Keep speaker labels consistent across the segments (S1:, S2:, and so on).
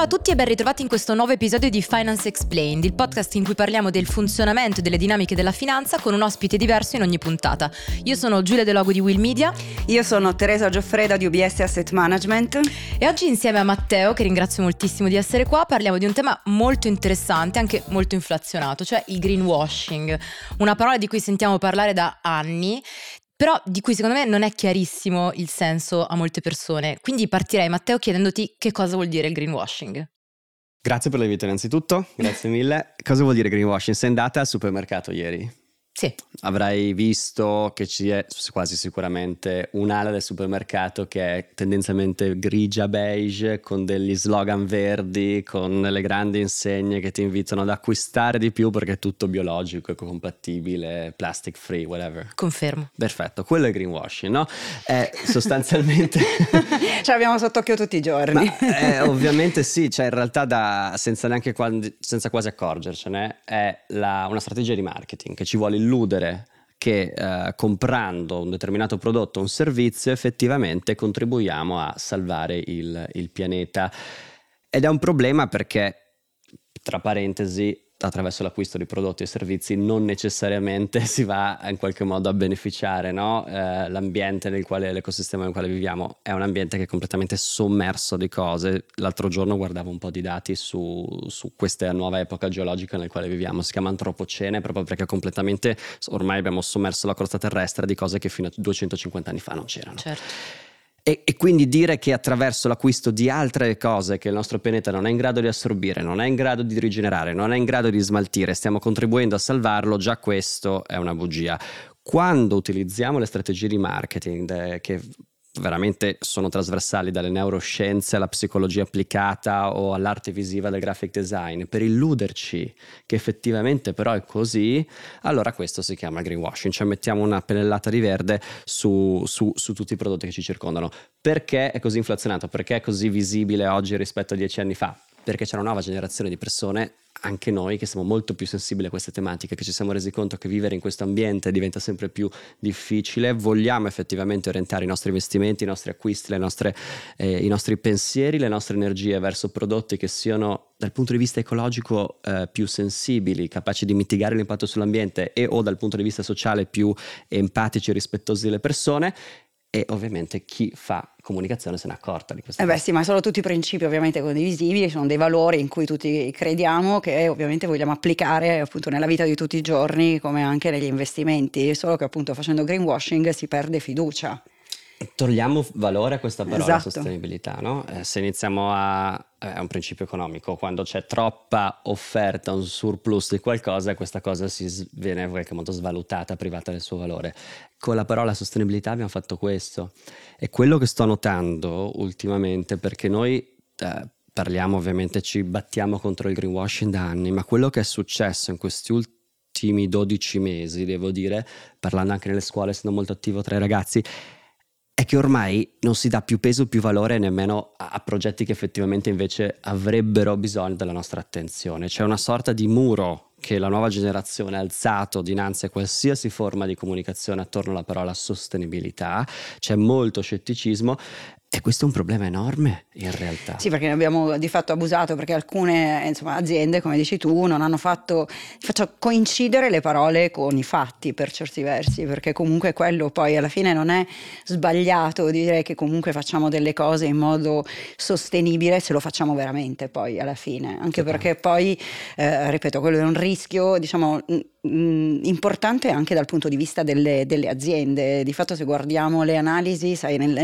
S1: Ciao a tutti e ben ritrovati in questo nuovo episodio di Finance Explained, il podcast in cui parliamo del funzionamento e delle dinamiche della finanza con un ospite diverso in ogni puntata. Io sono Giulia De Logo di Will Media.
S2: Io sono Teresa Gioffreda di UBS Asset Management.
S1: E oggi insieme a Matteo, che ringrazio moltissimo di essere qua, parliamo di un tema molto interessante, anche molto inflazionato, cioè il greenwashing. Una parola di cui sentiamo parlare da anni, però di cui secondo me non è chiarissimo il senso a molte persone. Quindi partirei Matteo chiedendoti che cosa vuol dire il greenwashing.
S3: Grazie per l'invito innanzitutto, grazie mille. Cosa vuol dire greenwashing? Sei andata al supermercato ieri?
S1: Sì.
S3: Avrai visto che ci è quasi sicuramente un'ala del supermercato che è tendenzialmente grigia beige con degli slogan verdi, con le grandi insegne che ti invitano ad acquistare di più perché è tutto biologico, ecocompatibile, plastic free, whatever.
S1: Confermo.
S3: Perfetto, quello è greenwashing, no? È sostanzialmente...
S2: Ce l'abbiamo sott'occhio tutti i giorni.
S3: Ma, eh, ovviamente sì, cioè in realtà da, senza neanche quasi, senza quasi accorgercene è la, una strategia di marketing che ci vuole illudere illudere che eh, comprando un determinato prodotto o un servizio effettivamente contribuiamo a salvare il, il pianeta. Ed è un problema perché, tra parentesi, attraverso l'acquisto di prodotti e servizi non necessariamente si va in qualche modo a beneficiare, no? eh, l'ambiente nel quale, l'ecosistema nel quale viviamo è un ambiente che è completamente sommerso di cose. L'altro giorno guardavo un po' di dati su, su questa nuova epoca geologica nel quale viviamo, si chiama antropocene proprio perché completamente ormai abbiamo sommerso la crosta terrestre di cose che fino a 250 anni fa non c'erano.
S1: Certo.
S3: E, e, quindi dire che attraverso l'acquisto di altre cose che il nostro pianeta non è in grado di assorbire, non è in grado di rigenerare, non è in grado di smaltire, stiamo contribuendo a salvarlo, già questo è una bugia. Quando utilizziamo le strategie di marketing eh, che veramente sono trasversali dalle neuroscienze alla psicologia applicata o all'arte visiva del graphic design, per illuderci che effettivamente però è così, allora questo si chiama greenwashing, cioè mettiamo una pennellata di verde su, su, su tutti i prodotti che ci circondano. Perché è così inflazionato? Perché è così visibile oggi rispetto a dieci anni fa? Perché c'è una nuova generazione di persone anche noi che siamo molto più sensibili a queste tematiche, che ci siamo resi conto che vivere in questo ambiente diventa sempre più difficile, vogliamo effettivamente orientare i nostri investimenti, i nostri acquisti, nostre, eh, i nostri pensieri, le nostre energie verso prodotti che siano dal punto di vista ecologico eh, più sensibili, capaci di mitigare l'impatto sull'ambiente e o dal punto di vista sociale più empatici e rispettosi delle persone e ovviamente chi fa comunicazione se n'è accorta di questo.
S2: Eh beh sì, ma sono tutti principi ovviamente condivisibili, sono dei valori in cui tutti crediamo che ovviamente vogliamo applicare appunto nella vita di tutti i giorni come anche negli investimenti, solo che appunto facendo greenwashing si perde fiducia.
S3: Togliamo valore a questa parola
S2: esatto.
S3: sostenibilità, no? Eh, se iniziamo a... Eh, è un principio economico, quando c'è troppa offerta, un surplus di qualcosa, questa cosa si viene in qualche modo svalutata, privata del suo valore. Con la parola sostenibilità abbiamo fatto questo. E quello che sto notando ultimamente, perché noi eh, parliamo ovviamente, ci battiamo contro il greenwashing da anni, ma quello che è successo in questi ultimi 12 mesi, devo dire, parlando anche nelle scuole, essendo molto attivo tra i ragazzi, è che ormai non si dà più peso, più valore nemmeno a, a, progetti che effettivamente invece avrebbero bisogno della nostra attenzione. C'è una sorta di muro che la nuova generazione ha alzato dinanzi a qualsiasi forma di comunicazione attorno alla parola sostenibilità, c'è molto scetticismo e questo è un problema enorme in realtà.
S2: Sì, perché ne abbiamo di fatto abusato, perché alcune insomma, aziende, come dici tu, non hanno fatto faccio coincidere le parole con i fatti per certi versi, perché comunque quello poi alla fine non è sbagliato dire che comunque facciamo delle cose in modo sostenibile se lo facciamo veramente poi alla fine, anche sì, perché poi, eh, ripeto, quello è un rischio, diciamo importante anche dal punto di vista delle, delle, aziende. Di fatto se guardiamo le analisi, sai, nel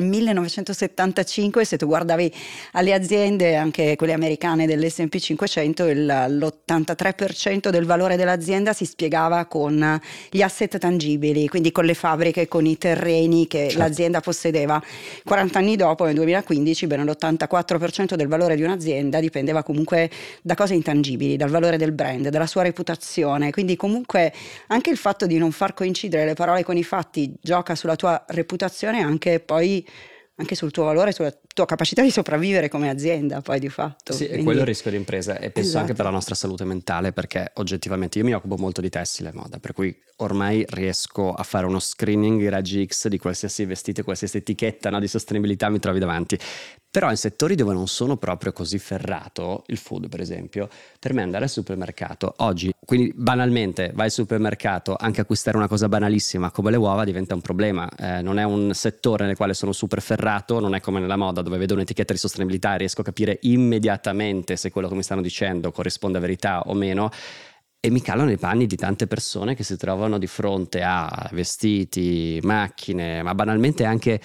S2: 1975 se tu guardavi alle aziende, anche quelle americane dell'S&P 500, il, l'83% del valore dell'azienda si spiegava con gli asset tangibili, quindi con le fabbriche, con i terreni che certo. l'azienda possedeva. 40 anni dopo, nel 2015, bene l'84% del valore di un'azienda dipendeva comunque da cose intangibili, dal valore del brand, dalla sua reputazione, quindi comunque anche il fatto di non far coincidere le parole con i fatti gioca sulla tua reputazione anche poi anche sul tuo valore, sulla tua capacità di sopravvivere come azienda, poi di fatto.
S3: Sì, Quindi... è quello il rischio di impresa e penso esatto. anche per la nostra salute mentale, perché oggettivamente io mi occupo molto di tessile e moda, per cui ormai riesco a fare uno screening i raggi X di qualsiasi vestito, qualsiasi etichetta no, di sostenibilità mi trovi davanti. Però in settori dove non sono proprio così ferrato, il food per esempio, per me andare al supermercato oggi, quindi banalmente vai al supermercato, anche acquistare una cosa banalissima come le uova diventa un problema, eh, non è un settore nel quale sono super ferrato, non è come nella moda dove vedo un'etichetta di sostenibilità e riesco a capire immediatamente se quello che mi stanno dicendo corrisponde a verità o meno e mi calano i panni di tante persone che si trovano di fronte a vestiti, macchine, ma banalmente anche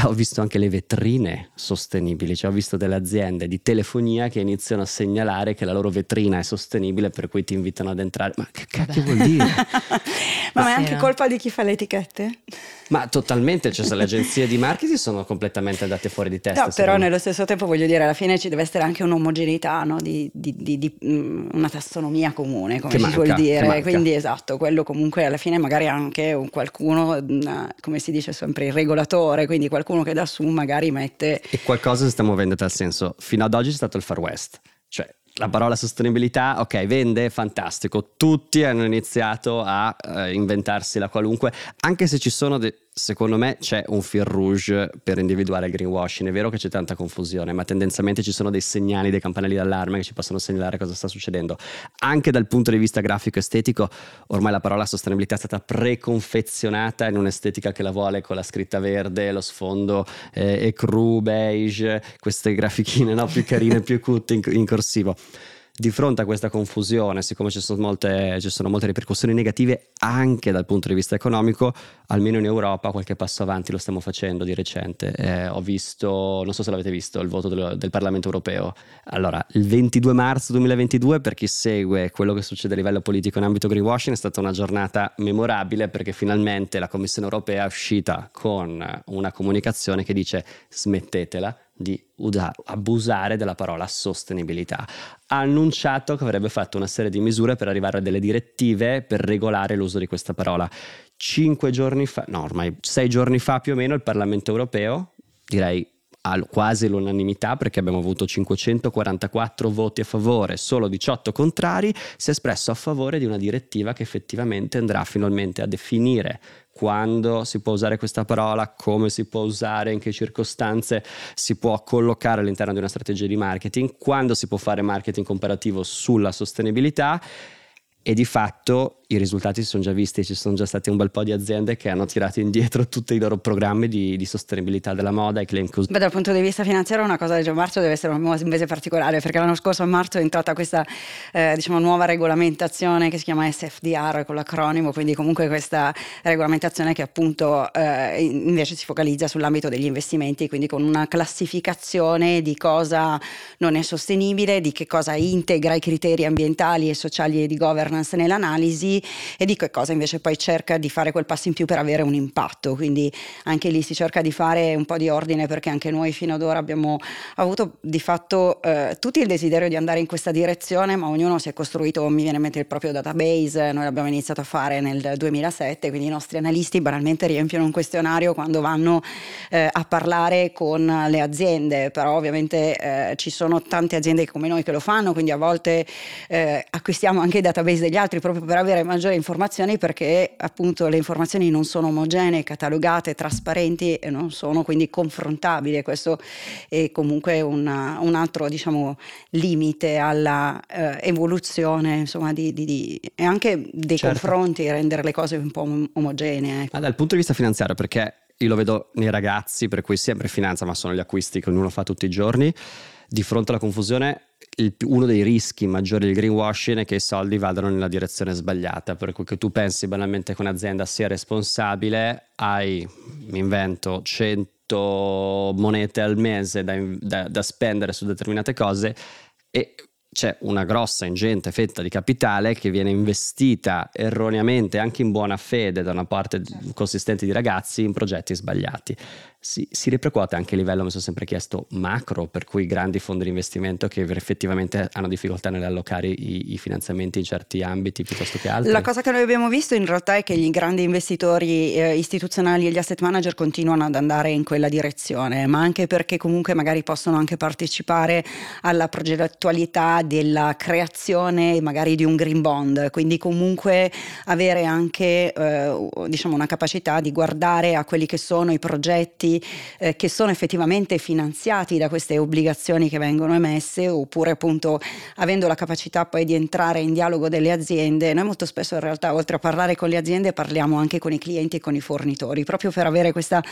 S3: ho visto anche le vetrine sostenibili, cioè ho visto delle aziende di telefonia che iniziano a segnalare che la loro vetrina è sostenibile per cui ti invitano ad entrare. Ma che cacchio vuol dire?
S2: ma, ma è anche colpa di chi fa le etichette?
S3: Ma totalmente, cioè le agenzie di marketing sono completamente andate fuori di testa.
S2: No, però nello stesso tempo voglio dire, alla fine ci deve essere anche un'omogeneità, no? di, di, di, di, mm, una tassonomia comune, come che si manca, vuol dire. Quindi esatto, quello comunque alla fine magari anche un qualcuno, come si dice sempre, il regolatore, quindi qualcuno che da su magari mette...
S3: E qualcosa si sta muovendo tal senso. Fino ad oggi c'è stato il Far West. Cioè, la parola sostenibilità, ok, vende, fantastico. Tutti hanno iniziato a uh, inventarsi la qualunque, anche se ci sono de- secondo me c'è un fil rouge per individuare il greenwashing. È vero che c'è tanta confusione, ma tendenzialmente ci sono dei segnali, dei campanelli d'allarme che ci possono segnalare cosa sta succedendo. Anche dal punto di vista grafico-estetico, ormai la parola sostenibilità è stata preconfezionata in un'estetica che la vuole con la scritta verde, lo sfondo eh, ecru, beige, queste grafichine no? più carine, più cutte in, in corsivo di fronte a questa confusione, siccome ci sono, molte, ci sono molte ripercussioni negative anche dal punto di vista economico, almeno in Europa qualche passo avanti lo stiamo facendo di recente. Eh, ho visto, non so se l'avete visto, il voto del, del, Parlamento europeo. Allora, il 22 marzo 2022, per chi segue quello che succede a livello politico in ambito greenwashing, è stata una giornata memorabile perché finalmente la Commissione europea è uscita con una comunicazione che dice smettetela di abusare della parola sostenibilità. Ha annunciato che avrebbe fatto una serie di misure per arrivare a delle direttive per regolare l'uso di questa parola. Cinque giorni fa, no ormai sei giorni fa più o meno, il Parlamento europeo, direi quasi l'unanimità perché abbiamo avuto 544 voti a favore, solo 18 contrari, si è espresso a favore di una direttiva che effettivamente andrà finalmente a definire quando si può usare questa parola, come si può usare, in che circostanze si può collocare all'interno di una strategia di marketing, quando si può fare marketing comparativo sulla sostenibilità e di fatto i risultati si sono già visti, ci sono già stati un bel po' di aziende che hanno tirato indietro tutti i loro programmi di, di sostenibilità della moda e claim così.
S2: Beh, dal punto di vista finanziario una cosa di marzo deve essere un mese particolare perché l'anno scorso a marzo è entrata questa eh, diciamo, nuova regolamentazione che si chiama SFDR con l'acronimo, quindi comunque questa regolamentazione che appunto eh, invece si focalizza sull'ambito degli investimenti, quindi con una classificazione di cosa non è sostenibile, di che cosa integra i criteri ambientali e sociali e di governance governance e di che cosa invece poi cerca di fare quel passo in più per avere un impatto. Quindi anche lì si cerca di fare un po' di ordine perché anche noi fino ad ora abbiamo avuto di fatto eh, tutti il desiderio di andare in questa direzione, ma ognuno si è costruito, mi viene in mente il proprio database, noi l'abbiamo iniziato a fare nel 2007, quindi i nostri analisti banalmente riempiono un questionario quando vanno eh, a parlare con le aziende, però ovviamente eh, ci sono tante aziende come noi che lo fanno, quindi a volte eh, acquistiamo anche i database degli altri proprio per avere maggiori informazioni perché appunto le informazioni non sono omogenee, catalogate, trasparenti e non sono quindi confrontabili questo è comunque una, un altro diciamo limite alla eh, evoluzione insomma di, di, di, e anche dei certo. confronti, rendere le cose un po' omogenee.
S3: Ecco. Ma dal punto di vista finanziario perché io lo vedo nei ragazzi per cui sempre finanza ma sono gli acquisti che ognuno fa tutti i giorni di fronte alla confusione il, uno dei rischi maggiori del greenwashing è che i soldi vadano nella direzione sbagliata, per cui che tu pensi banalmente che un'azienda sia responsabile, hai, mi invento, 100 monete al mese da, da, da spendere su determinate cose e c'è una grossa ingente fetta di capitale che viene investita erroneamente anche in buona fede da una parte consistente di ragazzi in progetti sbagliati si, si ripercuote anche a livello, mi sono sempre chiesto, macro, per cui grandi fondi di investimento che effettivamente hanno difficoltà nell'allocare i, i, finanziamenti in certi ambiti piuttosto che altri?
S2: La cosa che noi abbiamo visto in realtà è che i grandi investitori eh, istituzionali e gli asset manager continuano ad andare in quella direzione, ma anche perché comunque magari possono anche partecipare alla progettualità della creazione magari di un green bond, quindi comunque avere anche eh, diciamo una capacità di guardare a quelli che sono i progetti eh, che sono effettivamente finanziati da queste obbligazioni che vengono emesse oppure appunto avendo la capacità poi di entrare in dialogo delle aziende. Noi molto spesso in realtà oltre a parlare con le aziende parliamo anche con i clienti e con i fornitori proprio per avere questa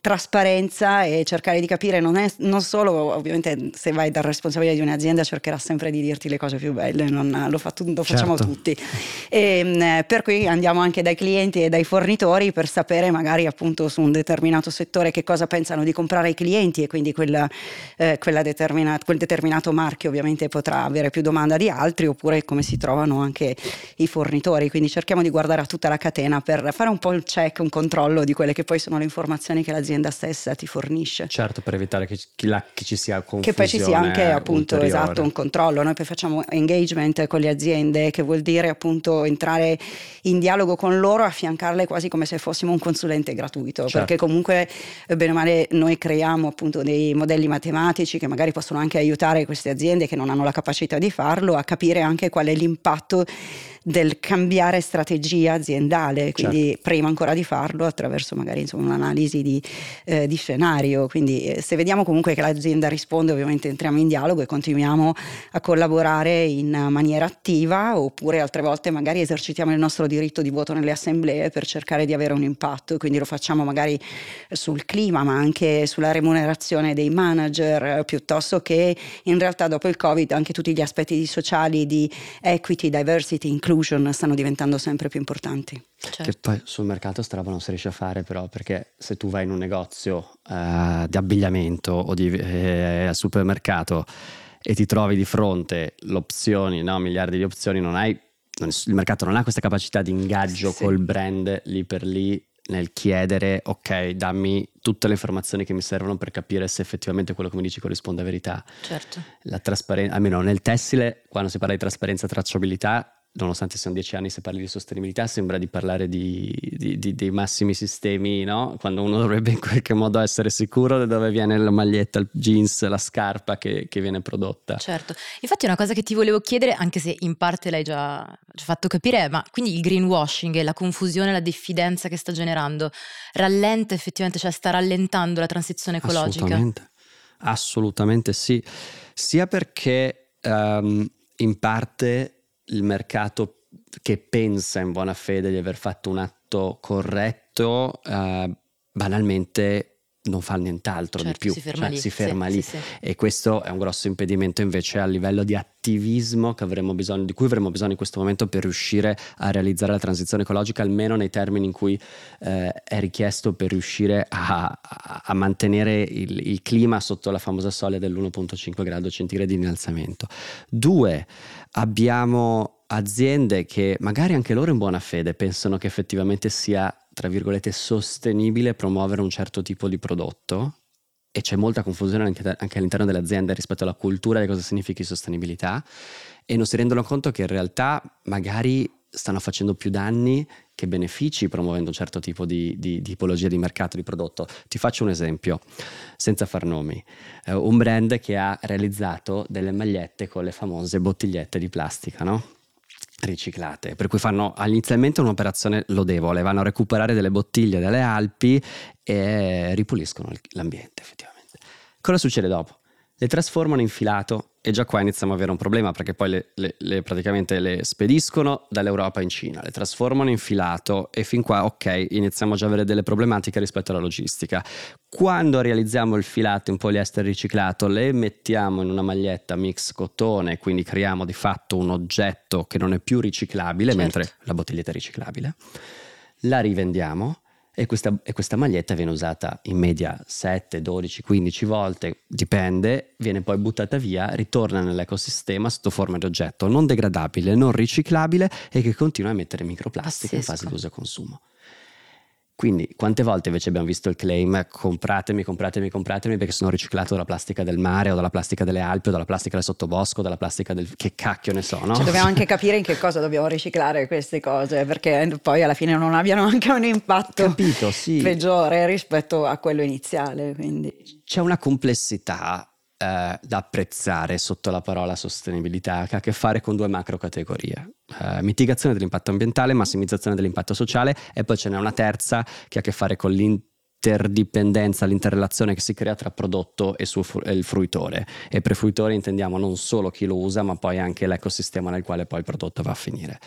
S2: trasparenza e cercare di capire non, è, non solo ovviamente se vai dal responsabile di un'azienda cercherà sempre di dirti le cose più belle, non, lo, fa lo facciamo
S3: Certo.
S2: tutti. E, mh, per cui andiamo anche dai clienti e dai fornitori per sapere magari appunto su un determinato settore che cosa pensano di comprare i clienti e quindi quella, eh, quella determinata, quel determinato marchio ovviamente potrà avere più domanda di altri oppure come si trovano anche i fornitori. Quindi cerchiamo di guardare a tutta la catena per fare un po' il check, un controllo di quelle che poi sono le informazioni che l'azienda stessa ti fornisce.
S3: Certo, per evitare che, che la- che ci sia confusione
S2: Che poi ci sia anche appunto
S3: ulteriore.
S2: esatto un controllo. Noi poi facciamo engagement con le aziende, che vuol dire appunto entrare in dialogo con loro, affiancarle quasi come se fossimo un consulente gratuito,
S3: Certo.
S2: perché comunque eh, bene o male noi creiamo appunto dei modelli matematici che magari possono anche aiutare queste aziende che non hanno la capacità di farlo a capire anche qual è l'impatto del cambiare strategia aziendale, quindi
S3: Certo.
S2: prima ancora di farlo attraverso magari insomma, un'analisi di, eh, di scenario, quindi eh, se vediamo comunque che l'azienda risponde ovviamente entriamo in dialogo e continuiamo a collaborare in maniera attiva oppure altre volte magari esercitiamo il nostro diritto di voto nelle assemblee per cercare di avere un impatto, quindi lo facciamo magari sul clima ma anche sulla remunerazione dei manager eh, piuttosto che in realtà dopo il covid anche tutti gli aspetti sociali di equity, diversity, inclusion stanno diventando sempre più importanti.
S1: Certo.
S3: Che poi sul mercato sta roba non si riesce a fare però perché se tu vai in un negozio eh, di abbigliamento o di, eh, al supermercato e ti trovi di fronte l'opzioni, no, miliardi di opzioni, non hai, non- il mercato non ha questa capacità di ingaggio
S2: Sì.
S3: col brand lì per lì nel chiedere ok dammi tutte le informazioni che mi servono per capire se effettivamente quello che mi dici corrisponde a verità
S1: certo.
S3: la trasparenza, almeno nel tessile, quando si parla di trasparenza e tracciabilità, nonostante siano dieci anni, se parli di sostenibilità, sembra di parlare di, di- di- dei massimi sistemi, no? Quando uno dovrebbe in qualche modo essere sicuro di dove viene la maglietta, il jeans, la scarpa che, che viene prodotta.
S1: Certo, infatti una cosa che ti volevo chiedere, anche se in parte l'hai già, già fatto capire, ma quindi il greenwashing e la confusione, la diffidenza che sta generando, rallenta effettivamente, cioè sta rallentando la transizione ecologica?
S3: Assolutamente, assolutamente sì, sia perché ehm, in parte il mercato che pensa in buona fede di aver fatto un atto corretto, eh, banalmente non fa nient'altro
S1: Certo,
S3: di più,
S1: si ferma
S3: cioè
S1: lì.
S3: si
S1: sì,
S3: ferma
S1: sì,
S3: lì.
S1: sì.
S3: E questo è un grosso impedimento invece a livello di attivismo bisogno, di cui avremo bisogno in questo momento per riuscire a realizzare la transizione ecologica, almeno nei termini in cui eh, è richiesto per riuscire a, a- a mantenere il, il clima sotto la famosa soglia dell'1.5 grado centigradi di innalzamento. Due, abbiamo aziende che magari anche loro in buona fede pensano che effettivamente sia, tra virgolette, sostenibile promuovere un certo tipo di prodotto e c'è molta confusione anche, anche all'interno delle aziende rispetto alla cultura di cosa significhi sostenibilità e non si rendono conto che in realtà magari stanno facendo più danni che benefici promuovendo un certo tipo di, di- di tipologia di mercato di prodotto. Ti faccio un esempio, senza far nomi. Eh, un brand che ha realizzato delle magliette con le famose bottigliette di plastica, no? Riciclate, per cui fanno inizialmente un'operazione lodevole, vanno a recuperare delle bottiglie dalle Alpi e ripuliscono l'ambiente effettivamente. Cosa succede dopo? Le trasformano in filato e già qua iniziamo ad avere un problema perché poi le, le- le- praticamente le spediscono dall'Europa in Cina, le trasformano in filato e fin qua ok iniziamo già a avere delle problematiche rispetto alla logistica. Quando realizziamo il filato in poliestere riciclato le mettiamo in una maglietta mix cotone, quindi creiamo di fatto un oggetto che non è più riciclabile
S1: Certo.
S3: mentre la bottiglietta è riciclabile, la rivendiamo e questa, e questa maglietta viene usata in media 7, 12, 15 volte, dipende, viene poi buttata via, ritorna nell'ecosistema sotto forma di oggetto non degradabile, non riciclabile e che continua a emettere microplastiche in fase di uso e consumo. Quindi quante volte invece abbiamo visto il claim compratemi, compratemi, compratemi perché sono riciclato dalla plastica del mare o dalla plastica delle Alpi o dalla plastica del sottobosco o dalla plastica del... che cacchio ne so, no?
S2: Cioè, dobbiamo anche capire in che cosa dobbiamo riciclare queste cose, perché poi alla fine non abbiano anche un impatto
S3: Capito, sì.
S2: peggiore rispetto a quello iniziale. Quindi.
S3: c'è una complessità eh, da apprezzare sotto la parola sostenibilità che ha a che fare con due macro categorie. Eh, mitigazione dell'impatto ambientale, massimizzazione dell'impatto sociale e poi ce n'è una terza che ha a che fare con l'interdipendenza, l'interrelazione che si crea tra prodotto e, suo, e, il fruitore. E per fruitore intendiamo non solo chi lo usa, ma poi anche l'ecosistema nel quale poi il prodotto va a finire.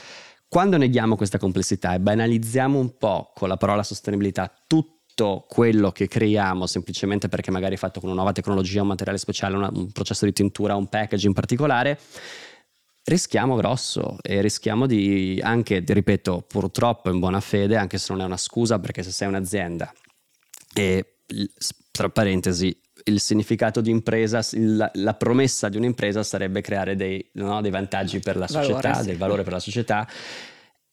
S3: Quando neghiamo questa complessità e banalizziamo un po' con la parola sostenibilità tutto quello che creiamo semplicemente perché magari è fatto con una nuova tecnologia, un materiale speciale, una, un processo di tintura, un package in particolare, rischiamo grosso e rischiamo di anche, ripeto, purtroppo in buona fede, anche se non è una scusa, perché se sei un'azienda e tra parentesi il significato di impresa, la, la promessa di un'impresa sarebbe creare dei, no, dei vantaggi per la società, valore, sì. del valore per la società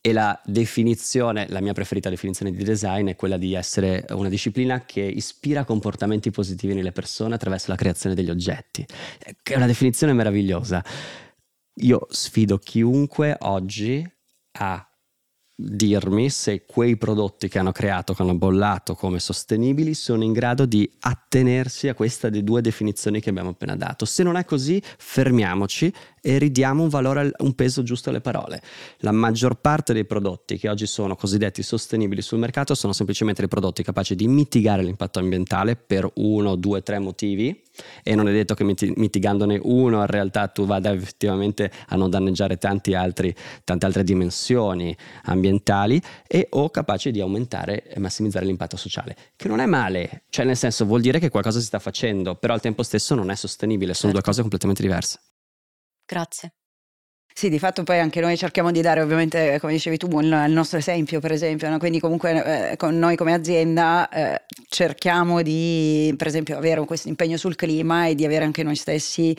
S3: e la definizione, la mia preferita definizione di design è quella di essere una disciplina che ispira comportamenti positivi nelle persone attraverso la creazione degli oggetti. È una definizione meravigliosa. Io sfido chiunque oggi a dirmi se quei prodotti che hanno creato, che hanno bollato come sostenibili, sono in grado di attenersi a questa delle due definizioni che abbiamo appena dato. Se non è così, fermiamoci e ridiamo un valore, un peso giusto alle parole. La maggior parte dei prodotti che oggi sono cosiddetti sostenibili sul mercato sono semplicemente dei prodotti capaci di mitigare l'impatto ambientale per uno, due, tre motivi e non è detto che mitigandone uno in realtà tu vada effettivamente a non danneggiare altri, tante altre dimensioni ambientali e o capaci di aumentare e massimizzare l'impatto sociale, che non è male, cioè nel senso vuol dire che qualcosa si sta facendo, però al tempo stesso non è sostenibile, sono certo. due cose completamente diverse.
S1: Grazie.
S2: Sì, di fatto poi anche noi cerchiamo di dare ovviamente, come dicevi tu, il, nostro esempio per esempio, no? quindi comunque eh, con noi come azienda eh, cerchiamo di per esempio avere questo impegno sul clima e di avere anche noi stessi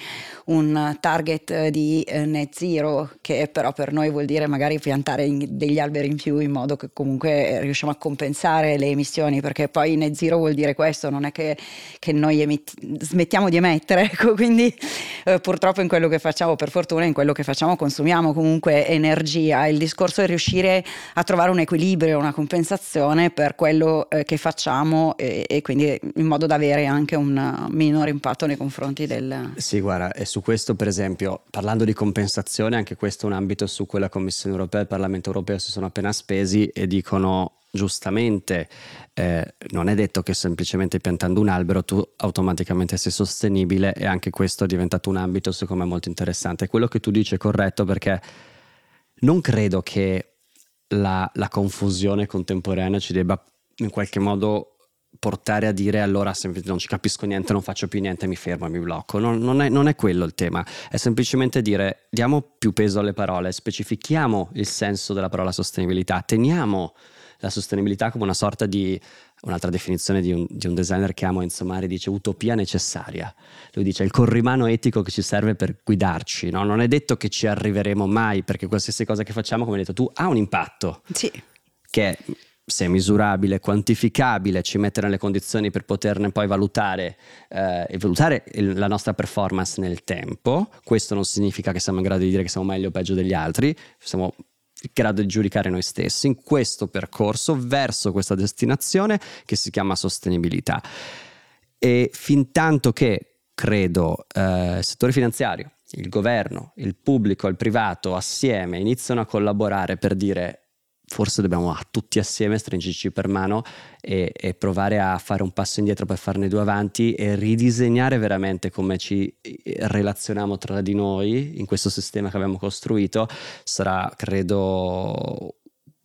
S2: un target di eh, net zero che però per noi vuol dire magari piantare in, degli alberi in più in modo che comunque riusciamo a compensare le emissioni perché poi net zero vuol dire questo, non è che, che noi emetti, smettiamo di emettere, ecco, quindi eh, purtroppo in quello che facciamo, per fortuna in quello che facciamo consumiamo comunque energia. Il discorso è riuscire a trovare un equilibrio, una compensazione per quello eh, che facciamo e, e, quindi in modo da avere anche un minore impatto nei confronti del...
S3: Sì, guarda, e su questo per esempio, parlando di compensazione, anche questo è un ambito su cui la Commissione europea e il Parlamento europeo si sono appena spesi e dicono giustamente eh, non è detto che semplicemente piantando un albero tu automaticamente sei sostenibile e anche questo è diventato un ambito secondo me molto interessante. Quello che tu dici è corretto perché non credo che la, la confusione contemporanea ci debba in qualche modo portare a dire allora non ci capisco niente, non faccio più niente, mi fermo, mi blocco. Non, non, è, non, è, quello il tema, è semplicemente dire diamo più peso alle parole, specifichiamo il senso della parola sostenibilità, teniamo la sostenibilità come una sorta di, un'altra definizione di un, di un designer che amo insomare, dice utopia necessaria. Lui dice il corrimano etico che ci serve per guidarci, no? non è detto che ci arriveremo mai perché qualsiasi cosa che facciamo, come hai detto tu, ha un impatto.
S2: Sì.
S3: Che se misurabile, quantificabile, ci mette nelle condizioni per poterne poi valutare eh, e valutare il, la nostra performance nel tempo. Questo non significa che siamo in grado di dire che siamo meglio o peggio degli altri, siamo grado di giudicare noi stessi in questo percorso verso questa destinazione che si chiama sostenibilità. E fin tanto che credo eh, il settore finanziario, il governo, il pubblico, il privato assieme iniziano a collaborare per dire forse dobbiamo tutti assieme stringerci per mano e, e, provare a fare un passo indietro per farne due avanti e ridisegnare veramente come ci eh, relazioniamo tra di noi in questo sistema che abbiamo costruito sarà credo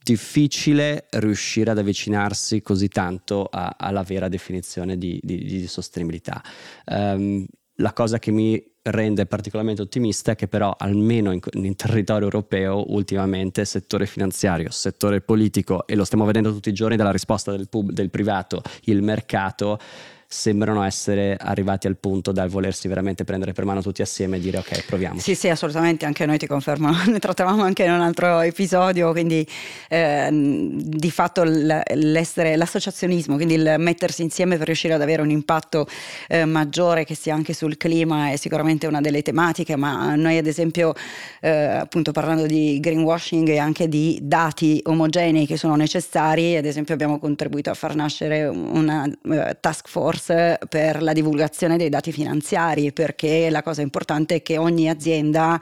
S3: difficile riuscire ad avvicinarsi così tanto a, alla vera definizione di, di, di sostenibilità. Um, la cosa che mi rende particolarmente ottimista è che però almeno in, in, territorio europeo ultimamente settore finanziario, settore politico e lo stiamo vedendo tutti i giorni dalla risposta del, pub, del privato, il mercato sembrano essere arrivati al punto da volersi veramente prendere per mano tutti assieme e dire ok proviamo.
S2: Sì sì assolutamente anche noi ti confermo, ne trattavamo anche in un altro episodio, quindi eh, di fatto l'essere, l'associazionismo, quindi il mettersi insieme per riuscire ad avere un impatto eh, maggiore che sia anche sul clima è sicuramente una delle tematiche, ma noi ad esempio eh, appunto parlando di greenwashing e anche di dati omogenei che sono necessari, ad esempio abbiamo contribuito a far nascere una uh, task force source per la divulgazione dei dati finanziari, perché la cosa importante è che ogni azienda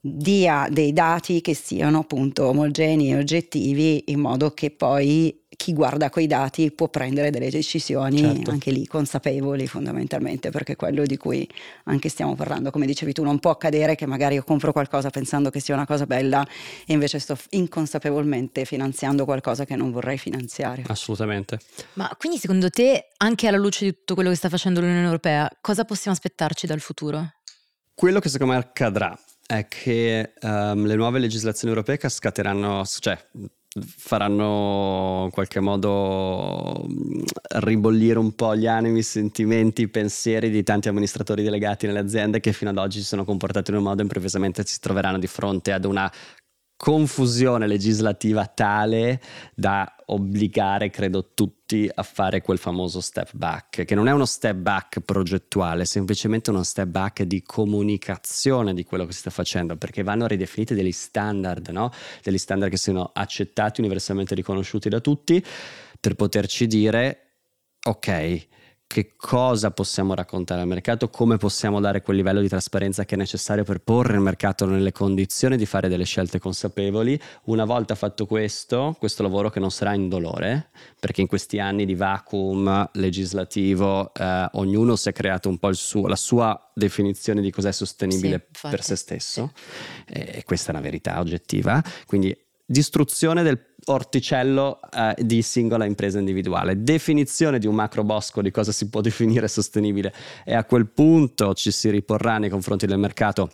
S2: dia dei dati che siano appunto omogenei e oggettivi in modo che poi chi guarda quei dati può prendere delle decisioni certo. anche lì consapevoli fondamentalmente perché quello di cui anche stiamo parlando come dicevi tu non può accadere che magari io compro qualcosa pensando che sia una cosa bella e invece sto inconsapevolmente finanziando qualcosa che non vorrei finanziare
S3: assolutamente
S1: ma quindi secondo te anche alla luce di tutto quello che sta facendo l'Unione Europea cosa possiamo aspettarci dal futuro?
S3: Quello che secondo me accadrà è che um, le nuove legislazioni europee cascateranno, cioè faranno in qualche modo mm, ribollire un po' gli animi, i sentimenti, i pensieri di tanti amministratori delegati nelle aziende che fino ad oggi si sono comportati in un modo improvvisamente si troveranno di fronte ad una confusione legislativa tale da obbligare, credo, tutti a fare quel famoso step back, che non è uno step back progettuale, è semplicemente uno step back di comunicazione di quello che si sta facendo, perché vanno ridefiniti degli standard, no? degli standard che siano accettati, universalmente riconosciuti da tutti, per poterci dire, ok, che cosa possiamo raccontare al mercato, come possiamo dare quel livello di trasparenza che è necessario per porre il mercato nelle condizioni di fare delle scelte consapevoli. Una volta fatto questo, questo lavoro che non sarà indolore, perché in questi anni di vacuum legislativo eh, ognuno si è creato un po' suo, la sua definizione di cos'è sostenibile sì, per se stesso, e questa è una verità oggettiva, quindi distruzione del orticello eh, di singola impresa individuale, definizione di un macro bosco di cosa si può definire sostenibile. E a quel punto ci si riporrà nei confronti del mercato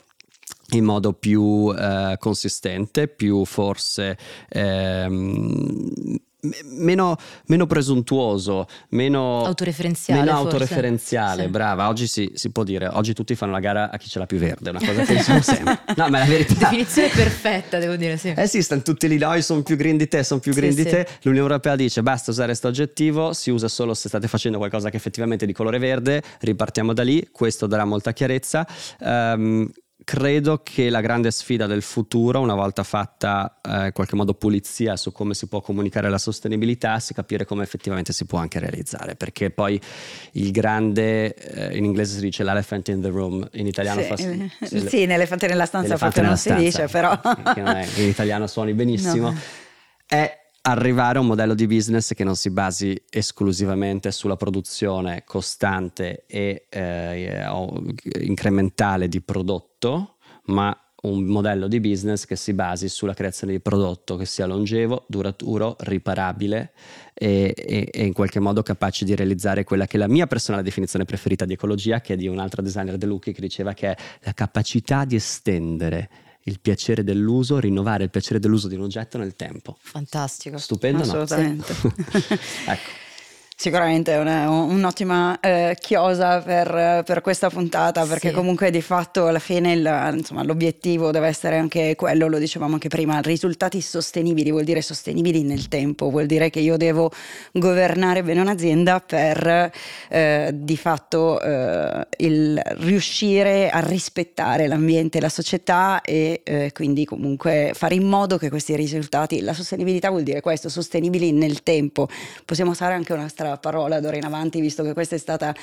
S3: in modo più eh, consistente, più forse ehm, meno, meno, presuntuoso, meno
S1: autoreferenziale.
S3: Meno autoreferenziale, sì. brava. Oggi si, si, può dire, oggi tutti fanno la gara a chi ce l'ha più verde, una cosa che diciamo sempre. No, ma è la verità.
S1: Definizione perfetta, devo dire, sì.
S3: Eh sì, stanno tutti lì, noi sono più green di te, sono più green sì, di te. L'Unione Europea dice basta usare questo aggettivo, si usa solo se state facendo qualcosa che effettivamente è di colore verde, ripartiamo da lì, questo darà molta chiarezza. Um, credo che la grande sfida del futuro, una volta fatta eh, in qualche modo pulizia su come si può comunicare la sostenibilità, sia capire come effettivamente si può anche realizzare, perché poi il grande, eh, in inglese si dice l'elephant in the room, in italiano
S2: sì,
S3: fa...
S2: Sì, sì l'elefante nella stanza forse non si dice, però...
S3: È, in italiano suoni benissimo. No. È arrivare a un modello di business che non si basi esclusivamente sulla produzione costante e eh, incrementale di prodotto, ma un modello di business che si basi sulla creazione di prodotto che sia longevo, duraturo, riparabile e, e, e, in qualche modo capace di realizzare quella che è la mia personale definizione preferita di ecologia, che è di un altro designer De Lucchi che diceva che è la capacità di estendere il piacere dell'uso, rinnovare il piacere dell'uso di un oggetto nel tempo.
S1: Fantastico.
S3: Stupendo,
S2: Assolutamente.
S3: no? ecco.
S2: Sicuramente è una, un'ottima eh, chiosa per, per, questa puntata perché sì. comunque di fatto alla fine il, insomma, l'obiettivo deve essere anche quello, lo dicevamo anche prima, risultati sostenibili vuol dire sostenibili nel tempo, vuol dire che io devo governare bene un'azienda per eh, di fatto eh, il riuscire a rispettare l'ambiente, la società e eh, quindi comunque fare in modo che questi risultati, la sostenibilità vuol dire questo, sostenibili nel tempo, possiamo usare anche una parola d'ora in avanti, visto che questa è stata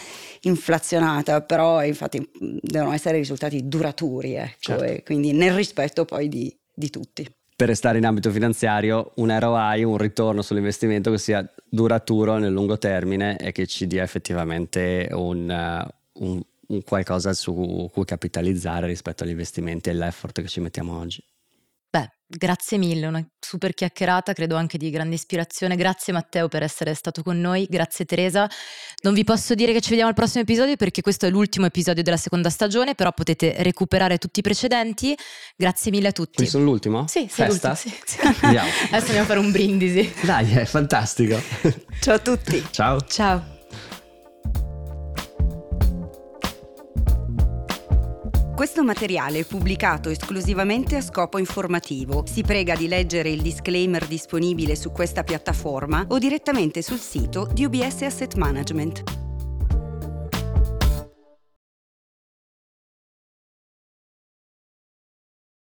S2: inflazionata, però infatti devono essere risultati duraturi, ecco, certo. e quindi nel rispetto poi di, di tutti
S3: per restare in ambito finanziario, un ROI, un ritorno sull'investimento che sia duraturo nel lungo termine e che ci dia effettivamente un, un, un qualcosa su cui capitalizzare rispetto agli investimenti e all'effort che ci mettiamo oggi.
S1: Grazie mille, una super chiacchierata, credo anche di grande ispirazione. Grazie Matteo per essere stato con noi, grazie Teresa. Non vi posso dire che ci vediamo al prossimo episodio perché questo è l'ultimo episodio della seconda stagione, però potete recuperare tutti i precedenti. Grazie mille a tutti.
S3: Quindi sono l'ultimo?
S1: Sì, sei
S3: Festa?
S1: l'ultimo. Sì, sì. Adesso andiamo a fare un brindisi.
S3: Dai, è fantastico.
S2: Ciao a tutti.
S3: Ciao.
S1: Ciao.
S2: Questo materiale è pubblicato esclusivamente a scopo informativo. Si prega di leggere il disclaimer disponibile su questa piattaforma o direttamente sul sito di UBS Asset Management.